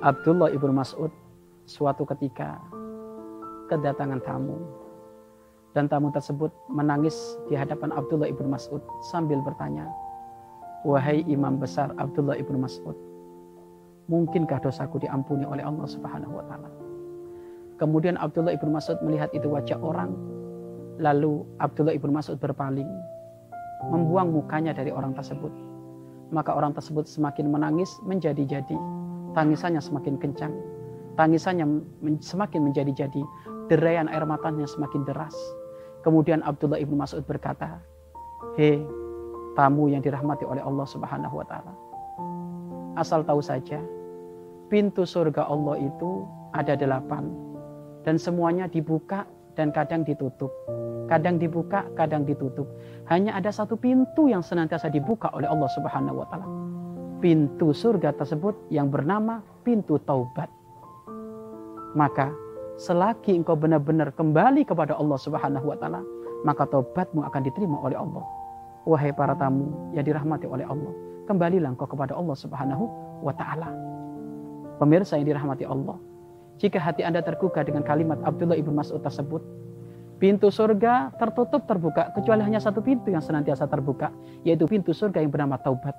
Abdullah ibnu Mas'ud suatu ketika kedatangan tamu dan tamu tersebut menangis di hadapan Abdullah ibnu Mas'ud sambil bertanya, "Wahai imam besar Abdullah ibnu Mas'ud, mungkinkah dosaku diampuni oleh Allah Subhanahu wa taala?" Kemudian Abdullah ibnu Mas'ud melihat itu wajah orang, lalu Abdullah ibnu Mas'ud berpaling, membuang mukanya dari orang tersebut. Maka orang tersebut semakin menangis menjadi-jadi Tangisannya semakin kencang. Tangisannya semakin menjadi-jadi. Derayan air matanya semakin deras. Kemudian Abdullah ibnu Mas'ud berkata, Hei, tamu yang dirahmati oleh Allah Subhanahu wa taala. Asal tahu saja, pintu surga Allah itu ada delapan dan semuanya dibuka dan kadang ditutup. Kadang dibuka, kadang ditutup. Hanya ada satu pintu yang senantiasa dibuka oleh Allah Subhanahu wa taala pintu surga tersebut yang bernama pintu taubat. Maka selagi engkau benar-benar kembali kepada Allah Subhanahu wa taala, maka taubatmu akan diterima oleh Allah. Wahai para tamu yang dirahmati oleh Allah, kembalilah engkau kepada Allah Subhanahu wa taala. Pemirsa yang dirahmati Allah, jika hati Anda tergugah dengan kalimat Abdullah ibn Mas'ud tersebut, pintu surga tertutup terbuka kecuali hanya satu pintu yang senantiasa terbuka, yaitu pintu surga yang bernama taubat